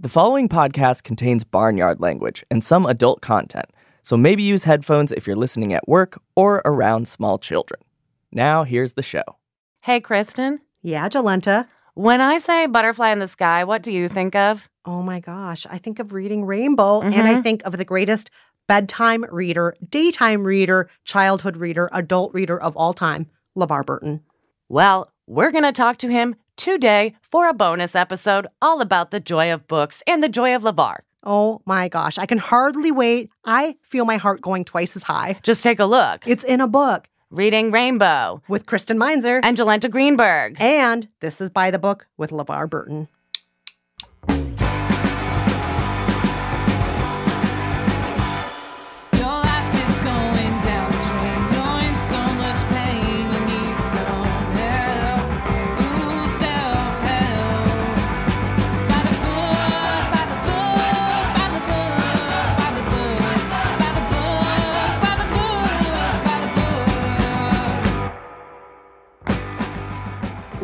The following podcast contains barnyard language and some adult content, so maybe use headphones if you're listening at work or around small children. Now, here's the show. Hey, Kristen. Yeah, Jolenta. When I say butterfly in the sky, what do you think of? Oh my gosh, I think of reading Rainbow and I mm-hmm. think of the greatest bedtime reader, daytime reader, childhood reader, adult reader of all time, LeVar Burton. Well, we're going to talk to him today for a bonus episode all about the joy of books and the joy of LeVar. Oh my gosh, I can hardly wait. I feel my heart going twice as high. Just take a look. It's in a book Reading Rainbow with Kristen Meinzer. and Jolenta Greenberg. And this is by the book with LeVar Burton.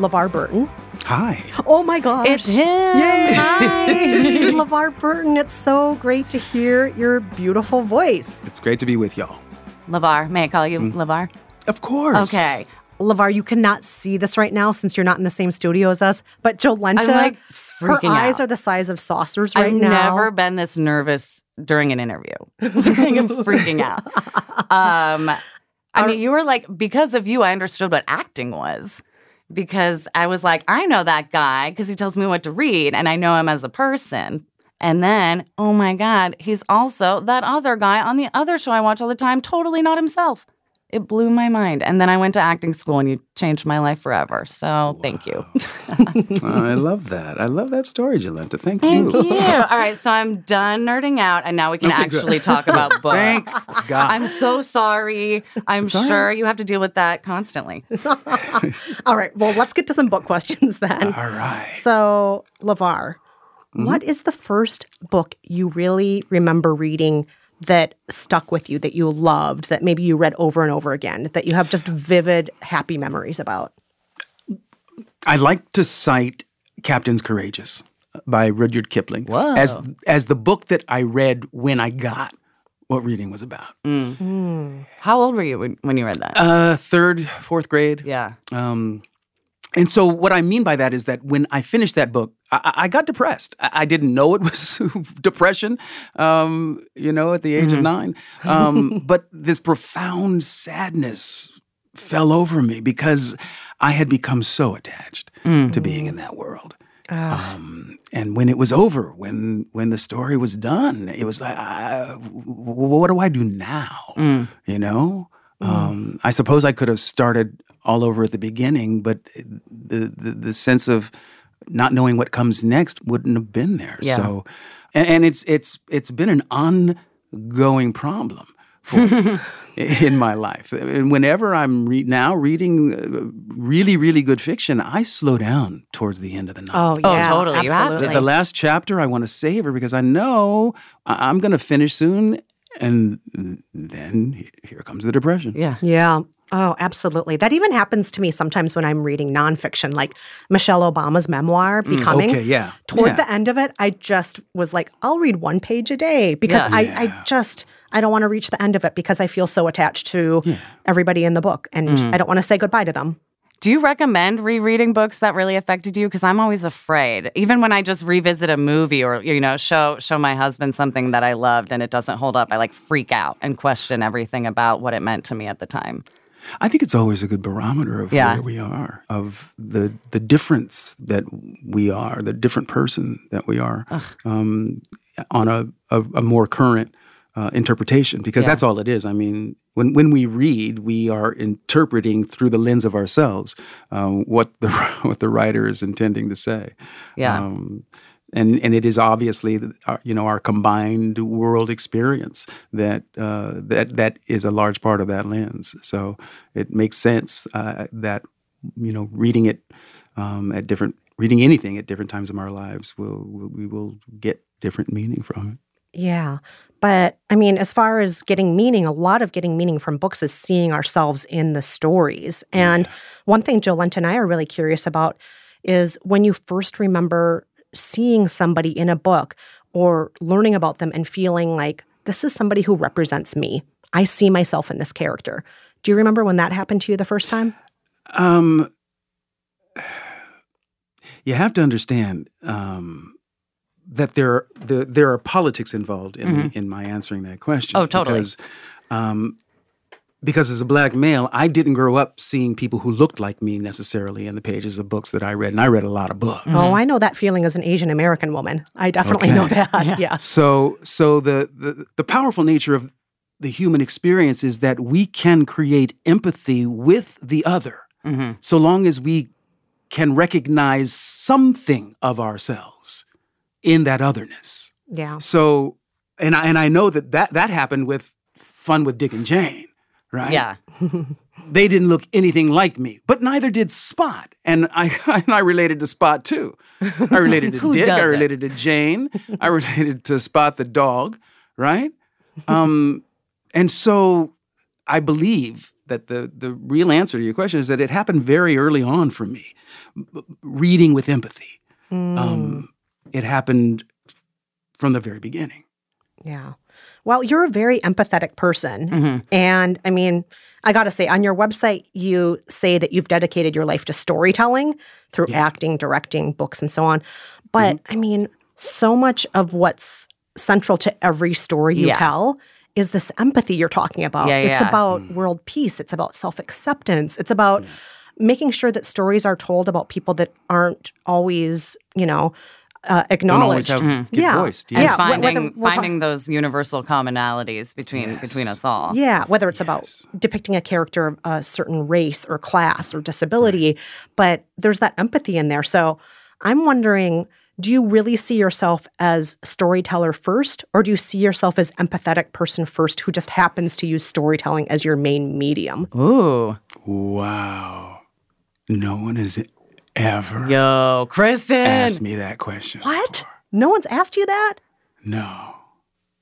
LeVar Burton. Hi. Oh my gosh. It's him. Yay. Hi. LeVar Burton, it's so great to hear your beautiful voice. It's great to be with y'all. LeVar. May I call you Mm. LeVar? Of course. Okay. LeVar, you cannot see this right now since you're not in the same studio as us, but Jolenta, I'm like her eyes out. are the size of saucers right now. I've never been this nervous during an interview. I'm freaking out. Um, I mean, you were like, because of you, I understood what acting was. Because I was like, I know that guy because he tells me what to read and I know him as a person. And then, oh my God, he's also that other guy on the other show I watch all the time, totally not himself. It blew my mind. And then I went to acting school and you changed my life forever. So thank you. I love that. I love that story, Jolenta. Thank, Thank you. you. All right, so I'm done nerding out, and now we can Okay, good. actually talk about books. Thanks, God. I'm so sorry. I'm all sure right. you have to deal with that constantly. All right, well, let's get to some book questions then. All right. So, LeVar, Mm-hmm. what is the first book you really remember reading that stuck with you, that you loved, that maybe you read over and over again, that you have just vivid, happy memories about? I like to cite Captains Courageous by Rudyard Kipling Whoa. as as the book that I read when I got what reading was about. How old were you when, when you read that? Uh, third, fourth grade. yeah. Um, and so, what I mean by that is that when I finished that book, I, I I got depressed. I, I didn't know it was depression, um, you know, at the age of nine. Um, but this profound sadness fell over me because I had become so attached to being in that world. Um, and when it was over, when when the story was done, it was like, w- what do I do now? Mm. You know, um, I suppose I could have started all over at the beginning, but the the, the sense of not knowing what comes next wouldn't have been there. Yeah. So, and, and it's it's it's been an ongoing problem for me in my life. And whenever I'm re- now reading uh, really really good fiction, I slow down towards the end of the novel. Oh, Oh, yeah. totally. You have to. The, Absolutely. the last chapter I want to savor because I know I- I'm going to finish soon, and then here comes the depression. Yeah. Yeah. Oh, absolutely. That even happens to me sometimes when I'm reading nonfiction, like Michelle Obama's memoir, mm, Becoming. Okay, yeah. Toward Yeah. the end of it, I just was like, I'll read one page a day because Yeah. I, Yeah. I just I don't want to reach the end of it because I feel so attached to everybody in the book and mm. I don't want to say goodbye to them. Do you recommend rereading books that really affected you? Because I'm always afraid. Even when I just revisit a movie or you know show show my husband something that I loved and it doesn't hold up, I like freak out and question everything about what it meant to me at the time. I think it's always a good barometer of Yeah. where we are, of the the difference that we are, the different person that we are, um, on a, a, a more current uh, interpretation, because Yeah. that's all it is. I mean, when when we read, we are interpreting through the lens of ourselves um, what the what the writer is intending to say. Yeah. Um, and and it is obviously our, you know our combined world experience that uh, that that is a large part of that lens. So it makes sense uh, that you know reading it um, at different reading anything at different times of our lives will, will we will get different meaning from it. Yeah. But I mean, as far as getting meaning, a lot of getting meaning from books is seeing ourselves in the stories. And one thing Jolenta and I are really curious about is when you first remember seeing somebody in a book or learning about them and feeling like, this is somebody who represents me. I see myself in this character. Do you remember when that happened to you the first time? Um, you have to understand um, that there are, the, there are politics involved in, in my answering that question. Oh, totally. Because, um, because as a black male, I didn't grow up seeing people who looked like me necessarily in the pages of books that I read, and I read a lot of books. Oh, I know that feeling as an Asian American woman. I definitely know that. Yeah. So, so the, the the powerful nature of the human experience is that we can create empathy with the other, Mhm. so long as we can recognize something of ourselves in that otherness. Yeah. So, and I and I know that that that happened with Fun with Dick and Jane, right? Yeah. they didn't look anything like me, but neither did Spot. And I and I related to Spot too. I related to Dick. I related to Jane. I related to Spot the dog. Right. Um, and so I believe that the the real answer to your question is that it happened very early on for me, reading with empathy. Mm. Um, it happened from the very beginning. Yeah. Well, you're a very empathetic person. Mhm. And I mean, I got to say, on your website, you say that you've dedicated your life to storytelling through Yeah. acting, directing, books, and so on. But mm-hmm. I mean, so much of what's central to every story you Yeah. tell is this empathy you're talking about. Yeah, it's about mm. world peace, it's about self acceptance, it's about mm. making sure that stories are told about people that aren't always, you know, uh, acknowledged. have get Yeah. voiced. And Yeah, wh- finding whether we're talk- finding those universal commonalities between between us all. Yeah, whether it's about depicting a character of a certain race or class or disability, but there's that empathy in there. So I'm wondering do you really see yourself as storyteller first, or do you see yourself as empathetic person first who just happens to use storytelling as your main medium? Ooh. Wow. No one has ever Yo, Kristen. asked me that question. What? before. No one's asked you that? No.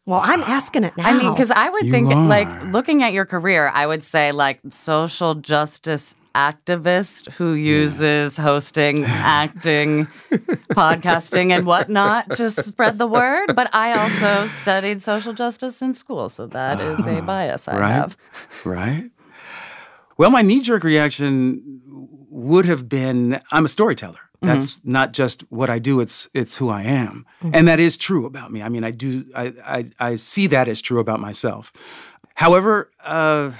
Well, I'm asking it now. I mean, because I would You think, like, looking at your career, I would say, like, social justice activist who uses hosting, acting, podcasting, and whatnot to spread the word. But I also studied social justice in school, so that is a uh-huh. bias I right? have. Right? Well, my knee jerk reaction would have been I'm a storyteller. That's not just what I do, it's it's who I am. And that is true about me. I mean, I do I I, I see that as true about myself. However, uh,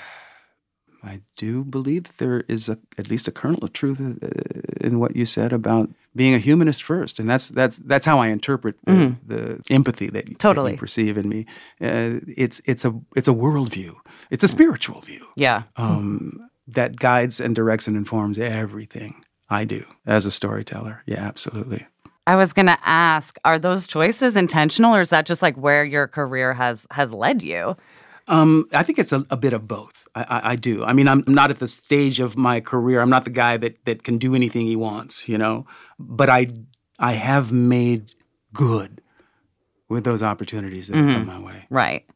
I do believe that there is a, at least a kernel of truth uh, in what you said about being a humanist first, and that's that's that's how I interpret the, the empathy that, you- that Totally. you perceive in me. Uh, it's it's a it's a worldview. It's a spiritual view Yeah. um, that guides and directs and informs everything I do as a storyteller. Yeah, absolutely. I was gonna ask, are those choices intentional, or is that just like where your career has has led you? Um, I think it's a, a bit of both. I, I, I do. I mean, I'm not at the stage of my career. I'm not the guy that that can do anything he wants, you know. But I I have made good with those opportunities that have come my way. Right.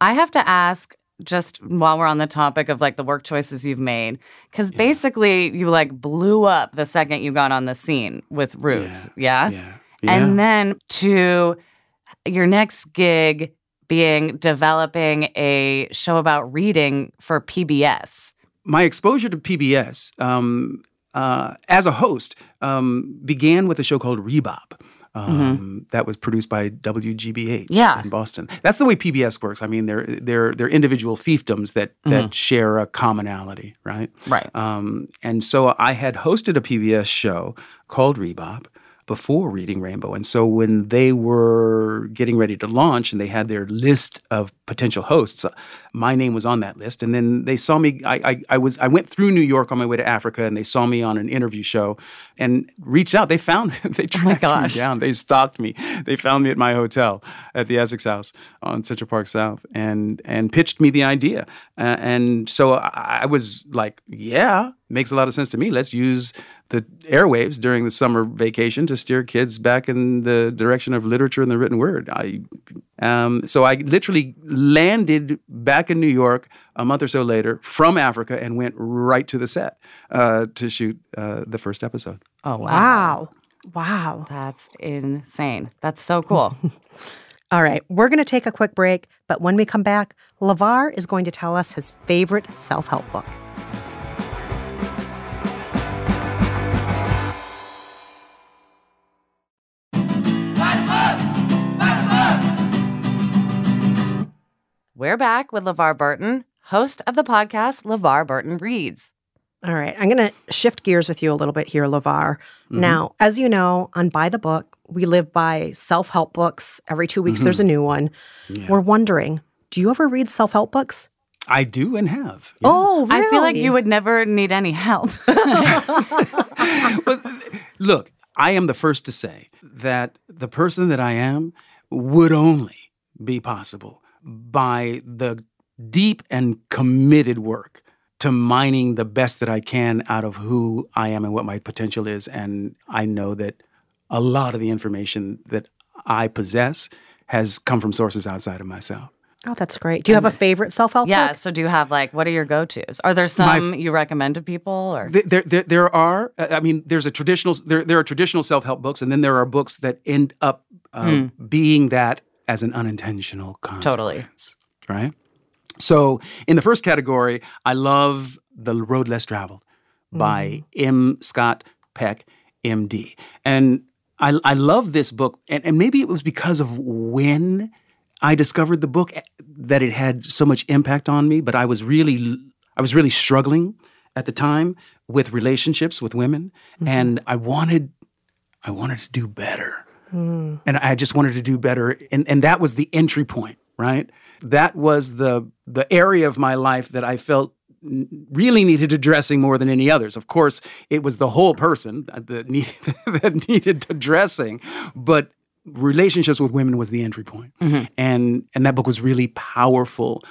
I have to ask just while we're on the topic of like the work choices you've made, because basically you like blew up the second you got on the scene with Roots. Yeah. Yeah. Yeah. And then to your next gig being developing a show about reading for PBS. my exposure to PBS um, uh, as a host um, began with a show called Rebop. Um, That was produced by WGBH Yeah. in Boston. That's the way PBS works. I mean, they're they're they're individual fiefdoms that that share a commonality, right? Right. Um, and so I had hosted a PBS show called Rebop before Reading Rainbow. And so when they were getting ready to launch and they had their list of potential hosts, my name was on that list. And then they saw me. I, I, I was I went through New York on my way to Africa, and they saw me on an interview show and reached out. They found they tracked gosh. me down. They stalked me. They found me at my hotel at the Essex House on Central Park South and and pitched me the idea. Uh, and so I, I was like, yeah, makes a lot of sense to me. Let's use the airwaves during the summer vacation to steer kids back in the direction of literature and the written word. I, um, so I literally landed back in New York a month or so later from Africa and went right to the set uh, to shoot uh, the first episode. Oh Wow. Wow. That's insane. That's so cool. All right, we're going to take a quick break, but when we come back, LeVar is going to tell us his favorite self help book. We're back with LeVar Burton, host of the podcast LeVar Burton Reads. All right, I'm going to shift gears with you a little bit here, LeVar. Mm-hmm. Now, as you know, on By the Book, we live by self help books. Every two weeks, there's a mm-hmm. new one. We're wondering do you ever read self help books? I do and have. Yeah. Oh, I feel like you would never need any help. But look, I am the first to say that the person that I am would only be possible by the deep and committed work to mining the best that I can out of who I am and what my potential is. And I know that a lot of the information that I possess has come from sources outside of myself. Oh, that's great. Do you have a favorite self help yeah. book? So, do you have like, what are your go tos? Are there some you recommend to people? Or There, there, there are. uh, I mean, there's a traditional. There, there are traditional self-help books, and then there are books that end up uh, being that as an unintentional consequence. Totally. Right. So, in the first category, I love "The Road Less Traveled" by M. Scott Peck, M.D. And I, I love this book, and, and maybe it was because of when I discovered the book eh, that it had so much impact on me. But I was really, I was really struggling at the time with relationships with women, and I wanted, I wanted to do better, Mm-hmm. and I just wanted to do better, and and that was the entry point, right? That was the the area of my life that I felt really needed addressing more than any others. Of course, it was the whole person that needed that needed addressing, but relationships with women was the entry point. Mm-hmm. And and that book was really powerful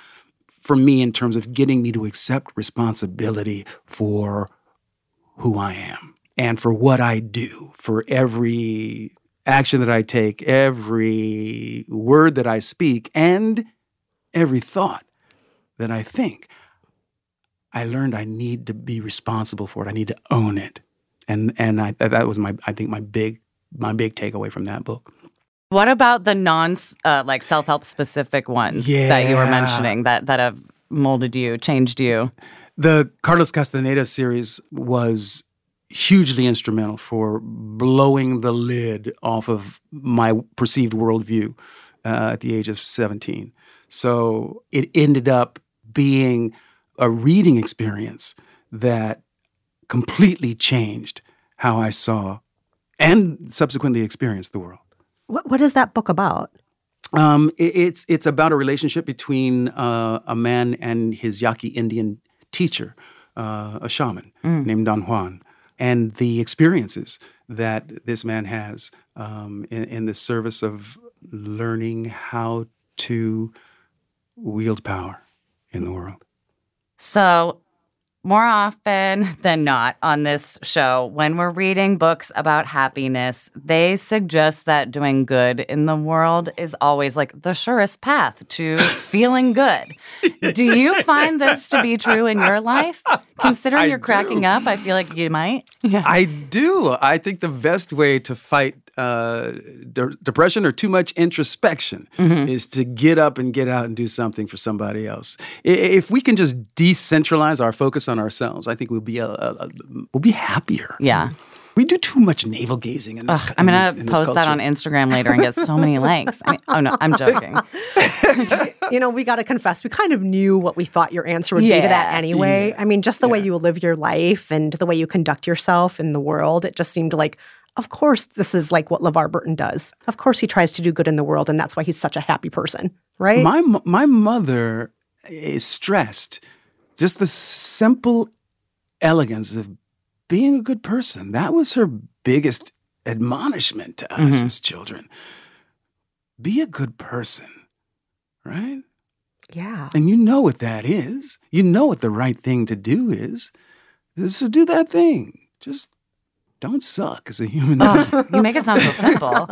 for me in terms of getting me to accept responsibility for who I am and for what I do, for every action that I take, every word that I speak, and every thought that I think. I learned I need to be responsible for it. I need to own it. And and I that was my I think my big my big takeaway from that book. what about the non uh, like self help specific ones that you were mentioning that that have molded you, changed you? The Carlos Castaneda series was hugely instrumental for blowing the lid off of my perceived worldview uh, at the age of 17. So it ended up being a reading experience that completely changed how I saw and subsequently experienced the world. What, what is that book about? Um, it- it's it's about a relationship between uh, a man and his Yaqui Indian teacher, uh, a shaman named Don Juan, and the experiences that this man has um, in, in the service of learning how to wield power in the world. So, more often than not on this show, when we're reading books about happiness, they suggest that doing good in the world is always like the surest path to feeling good. Do you find this to be true in your life? Considering I you're cracking do. up, I feel like you might. Yeah. I do. I think the best way to fight uh, de- depression or too much introspection is to get up and get out and do something for somebody else. I- If we can just decentralize our focus on ourselves, I think we'll be a, a, a- we'll be happier. Yeah. We do too much navel gazing in this. Ugh, I'm gonna this- post that on. Instagram later and get so many likes. I mean, oh no, I'm joking. you know, we got to confess, we kind of knew what we thought your answer would be to that Yeah. anyway. I mean, just the way you live your life and the way you conduct yourself in the world, it just seemed like, of course, this is like what LeVar Burton does. Of course, he tries to do good in the world, and that's why he's such a happy person, right? My my mother is stressed just the simple elegance of being a good person. That was her biggest admonishment to us Mhm. as children. Be a good person, right? yeah. And you know what that is. You know what the right thing to do is. So do that thing. Just don't suck as a human being. Ugh, you make it sound so simple.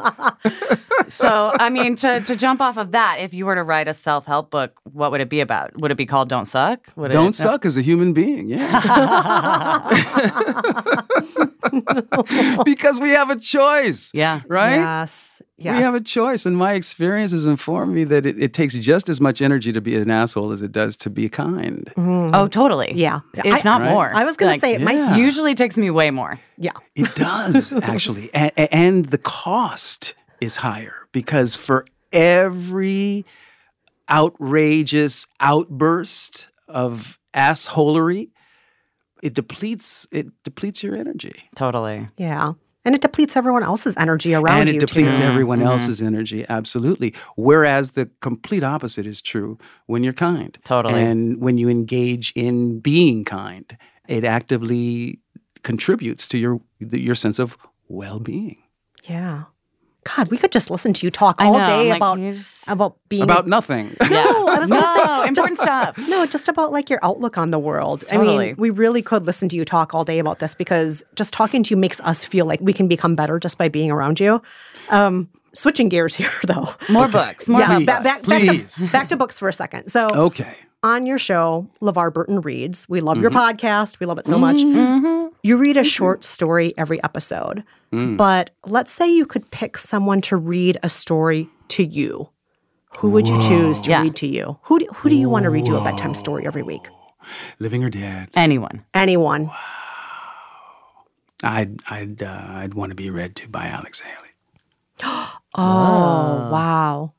so, I mean, to, to jump off of that, if you were to write a self help book, what would it be about? Would it be called Don't Suck? Would Don't it, suck as a human being. Yeah. because we have a choice. Yeah. Right? Yes. Yes. We have a choice. And my experience has informed me that it, it takes just as much energy to be an asshole as it does to be kind. Mm-hmm. Oh, totally. Yeah. If I- not Right. more. I was going to say it might. Usually takes me way more. Yeah. It does, actually. And, and the cost is higher because for every outrageous outburst of assholery, it depletes it depletes your energy. Totally. Yeah. And it depletes everyone else's energy around you. and it you. depletes too. everyone Mhm. else's energy absolutely whereas the complete opposite is true when you're kind Totally. and when you engage in being kind it actively contributes to your your sense of well-being Yeah. God, we could just listen to you talk all know, day I'm like, about you just- about being about nothing No, I was gonna no, say important stuff. No, just about like your outlook on the world. I mean, we really could listen to you talk all day about this because just talking to you makes us feel like we can become better just by being around you. Um, switching gears here, though. More books. More Yes, Please, back, back, back, to, back to books for a second. So, okay on your show, LeVar Burton reads. We love your Mm-hmm. podcast. We love it so much. You read a short story every episode. Mm. But let's say you could pick someone to read a story to you. Who would you choose to Yeah. read to you? Who do, who do you want to read you a bedtime story every week? living or dead Anyone. Anyone. Wow. i'd i'd uh, i'd want to be read to by alex haley Oh, wow.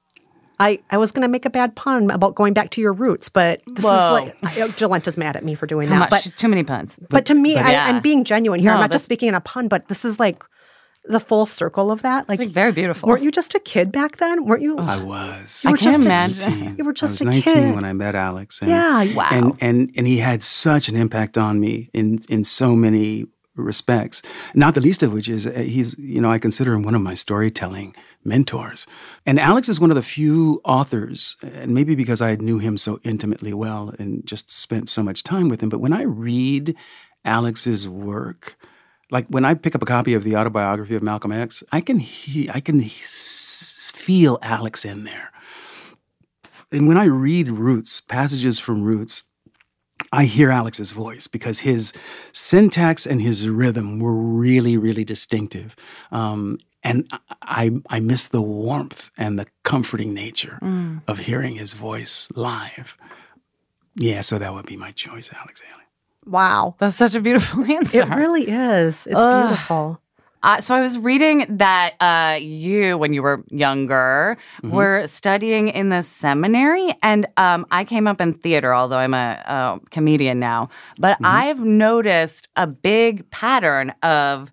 I, I was going to make a bad pun about going back to your roots, but this Whoa. is like, I- Jolenta's mad at me for doing Too that. much. But, too many puns. but to me, I, yeah. I'm being genuine here. No, I'm not just speaking in a pun, but this is like the full circle of that. Like, Like very beautiful. weren't you just a kid back then? Weren't you? i was You I were can't just a- imagine. 19. You were just I a was 19 kid. when I met Alex. And, Yeah. Wow. And, and, and he had such an impact on me in, in so many respects, not the least of which is uh, he's, you know, I consider him one of my storytelling mentors. And Alex is one of the few authors, and maybe because I knew him so intimately well and just spent so much time with him, but when I read Alex's work, like when I pick up a copy of the autobiography of Malcolm X, I can he, I can s- feel Alex in there. And when I read Roots, passages from Roots, I hear Alex's voice because his syntax and his rhythm were really, really distinctive. Um, and I, I, I miss the warmth and the comforting nature of hearing his voice live. Yeah, so that would be my choice, Alex Haley. wow. That's such a beautiful answer. It really is. It's Ugh. beautiful. Uh, so I was reading that uh, you, when you were younger, Mm-hmm. were studying in the seminary, and um, I came up in theater, although I'm a, a comedian now. But Mm-hmm. I've noticed a big pattern of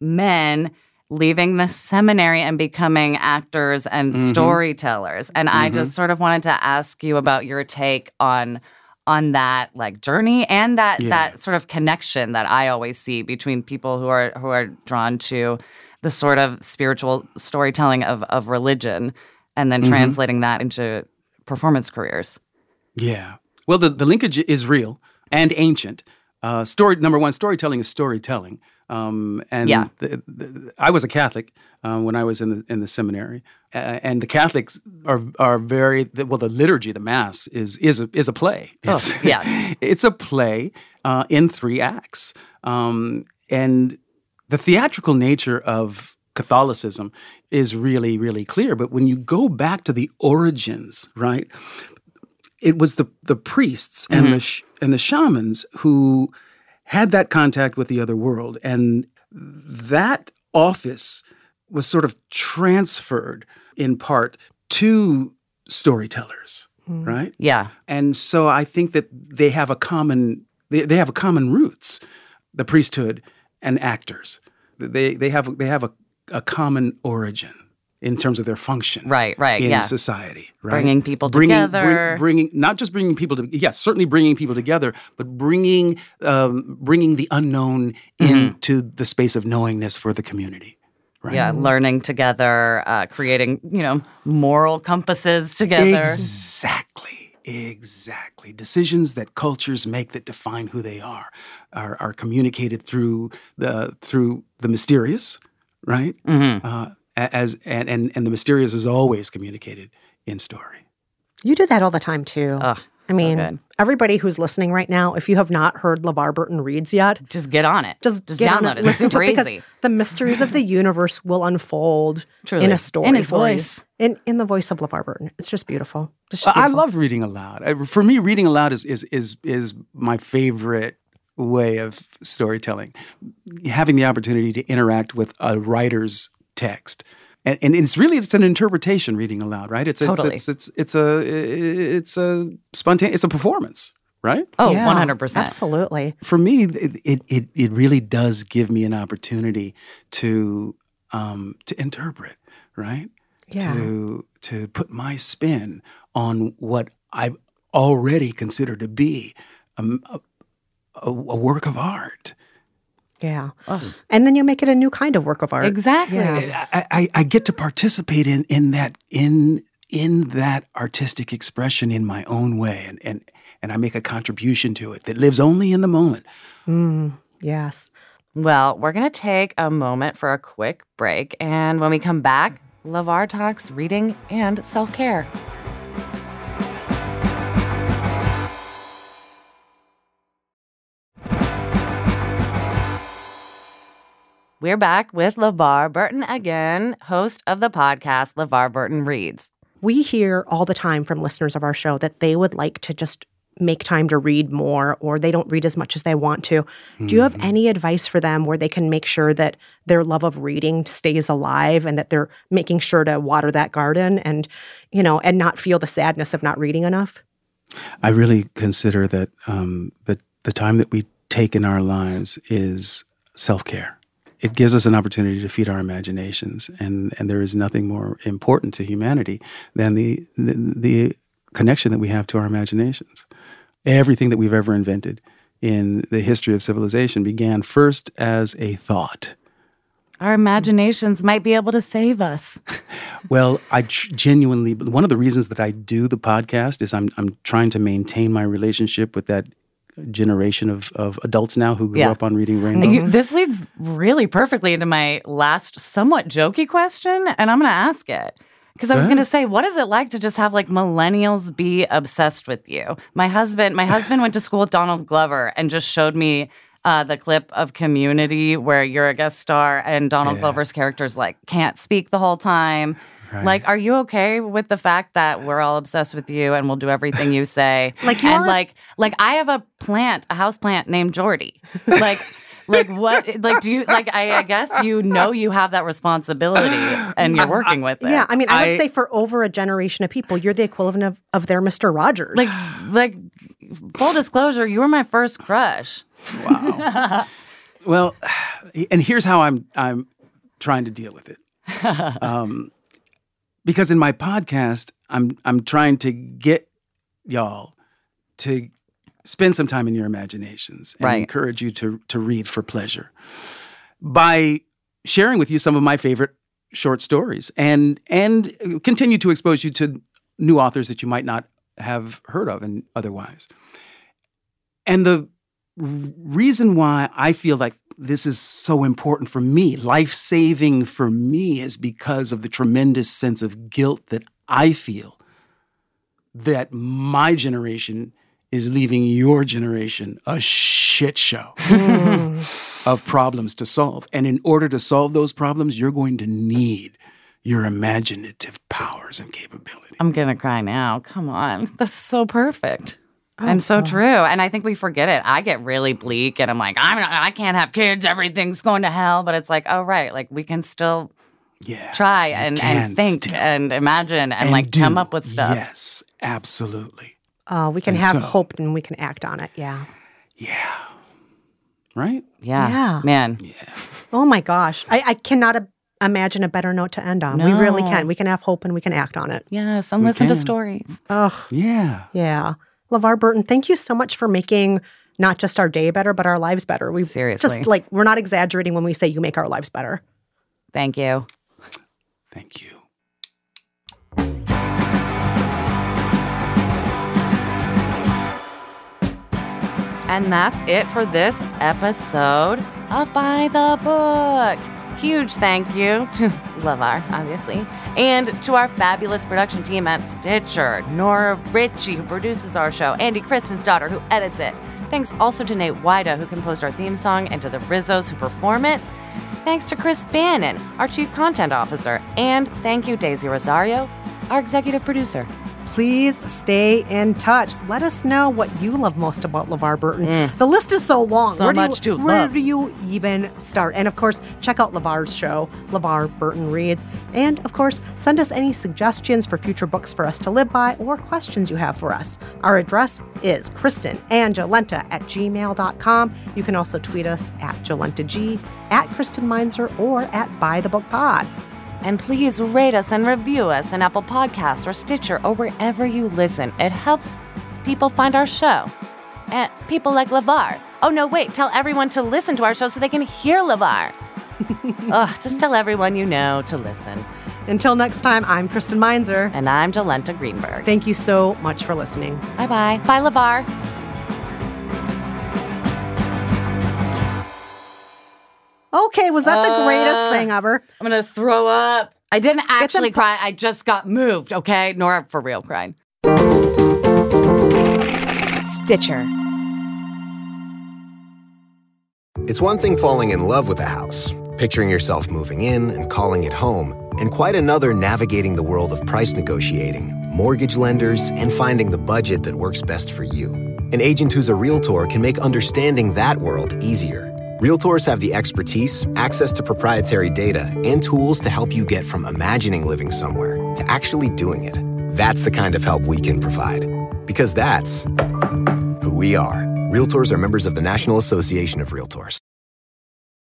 men leaving the seminary and becoming actors and Mm-hmm. storytellers. And I just sort of wanted to ask you about your take on on that like journey and that Yeah. that sort of connection that I always see between people who are who are drawn to the sort of spiritual storytelling of of religion and then Mm-hmm. translating that into performance careers. Yeah. Well, the, the linkage is real and ancient. Uh, story number one, storytelling is storytelling. Um, and Yeah. the, the, I was a Catholic um, when I was in the in the seminary, uh, and the Catholics are are very the, well. The liturgy, the Mass, is is a, is a play. It's, yes. it's a play uh, in three acts, um, and the theatrical nature of Catholicism is really really clear. But when you go back to the origins, right? it was the the priests and the sh- and the shamans who had that contact with the other world, and that office was sort of transferred in part to storytellers, mm-hmm. right? Yeah. And so I think that they have a common they, they have a common roots, the priesthood and actors. They they have they have a, a common origin in terms of their function Right, right, in yeah. society, right? Bringing people Bringing- bring- together. bringing not just bringing people to yes, certainly bringing people together, but bringing um, bringing the unknown Mm-hmm. into the space of knowingness for the community. Right? Yeah, learning together, uh, creating, you know, moral compasses together. Exactly. Exactly. Decisions that cultures make that define who they are are, are communicated through the through the mysterious, right? Mm-hmm. Uh, as and, and and the mysterious is always communicated in story. You do that all the time too. Ugh, I mean, good. everybody who's listening right now, if you have not heard LeVar Burton reads yet, Just get on it. just, just get on download it. It's Listen to it because easy. the mysteries of the universe will unfold Truly. in a story In his voice. in in the voice of LeVar Burton. It's just beautiful. It's just I love reading aloud. For me, reading aloud is is is is my favorite way of storytelling. Having the opportunity to interact with a writer's text. And, and it's really it's an interpretation reading aloud, right? It's it's Totally. it's, it's it's a it's a spontaneous it's a performance, right? Oh, Yeah, 100%. Absolutely. For me, it it it, it really does give me an opportunity to um, to interpret, right? Yeah. to to put my spin on what I already consider to be a, a, a work of art. Yeah. And then you make it a new kind of work of art. Exactly. Yeah. I, I, I get to participate in in that in in that artistic expression in my own way, and and and I make a contribution to it that lives only in the moment. Mm, yes. Well, we're going to take a moment for a quick break. And when we come back, LeVar talks reading and self We're back with LeVar Burton again, host of the podcast LeVar Burton Reads. We hear all the time from listeners of our show that they would like to just make time to read more or they don't read as much as they want to. Do you have any advice for them where they can make sure that their love of reading stays alive and that they're making sure to water that garden and, you know, and not feel the sadness of not reading enough? I really consider that um, the the time that we take in our lives is self care. It gives us an opportunity to feed our imaginations, and and there is nothing more important to humanity than the the, the connection that we have to our imaginations. Everything that we've ever invented in the history of civilization began first as a thought. Our imaginations might be able to save us. Well, I tr- genuinely one of the reasons that I do the podcast is I'm I'm trying to maintain my relationship with that generation of, of adults now who grew Yeah. up on reading Rainbow. You, this leads really perfectly into my last somewhat jokey question, and I'm going to ask it. Because I was going to say, what is it like to just have like millennials be obsessed with you? My husband, my husband went to school with Donald Glover and just showed me uh, the clip of Community where you're a guest star and Donald Yeah. Glover's characters like can't speak the whole time. Right. Like, are you okay with the fact that we're all obsessed with you and we'll do everything you say? Like, you and are- like, like I have a plant, a house plant named Geordi. Like, like what? Like, do you like? I, I guess you know you have that responsibility and you're working with it. Yeah, I mean, I, would I- say for over a generation of people, you're the equivalent of, of their Mr. Rogers. like, like, full disclosure, you were my first crush. Wow well, and here's how I'm I'm trying to deal with it. um, because in my podcast, I'm I'm trying to get y'all to spend some time in your imaginations and Right. encourage you to to read for pleasure by sharing with you some of my favorite short stories and and continue to expose you to new authors that you might not have heard of and otherwise. And the reason why I feel like this is so important for me, life saving for me, is because of the tremendous sense of guilt that I feel that my generation is leaving your generation a shit show hmm. of problems to solve. And in order to solve those problems, you're going to need your imaginative powers and capability. I'm gonna cry now. Come on, that's so perfect. And so true. And I think we forget it. I get really bleak and I'm like, I'm not, I can't have kids. Everything's going to hell. But it's like, oh, right. Like we can still Yeah. try and, can and think still. and imagine and, And like come up with stuff. Yes, absolutely. Uh, we can And have so- hope and we can act on it. Yeah. Yeah. Right? Yeah. Yeah. Man. Yeah. Oh my gosh. I, I cannot a- imagine a better note to end on. We really can. We can have hope and we can act on it. Yes. And We listen to stories. Oh, Yeah. yeah. LeVar Burton, thank you so much for making not just our day better, but our lives better. We Seriously. just like, we're not exaggerating when we say you make our lives better. Thank you. Thank you. And that's it for this episode of By the Book. Huge thank you to LeVar, obviously, and to our fabulous production team at Stitcher, Nora Ritchie, who produces our show, Andy Kristen's daughter, who edits it. Thanks also to Nate Wida, who composed our theme song, and to the Rizzos, who perform it. Thanks to Chris Bannon, our chief content officer, and thank you, Daisy Rosario, our executive producer. Please stay in touch. Let us know what you love most about LeVar Burton. The list is so long. Mm. So where do much you, to Where love. do you even start? And of course, check out LeVar's show, LeVar Burton Reads. And of course, send us any suggestions for future books for us to live by or questions you have for us. Our address is kristenandjolenta at gmail.com. You can also tweet us at jolentag, at Kristen Meinzer, or at By the Book Pod. And please rate us and review us in Apple Podcasts or Stitcher or wherever you listen. It helps people find our show. And people like LeVar. Oh, no, wait. Tell everyone to listen to our show so they can hear LeVar. Ugh, just tell everyone you know to listen. Until next time, I'm Kristen Meinzer. And I'm Jolenta Greenberg. Thank you so much for listening. Bye bye. Bye, LeVar. Okay, was that the greatest Uh, thing ever? I'm going to throw up. I didn't actually some- cry. I just got moved, okay? Nora for real crying. Stitcher. It's one thing falling in love with a house, picturing yourself moving in and calling it home, and quite another navigating the world of price negotiating, mortgage lenders, and finding the budget that works best for you. An agent who's a realtor can make understanding that world easier. Realtors have the expertise, access to proprietary data, and tools to help you get from imagining living somewhere to actually doing it. That's the kind of help we can provide. Because that's who we are. Realtors are members of the National Association of Realtors.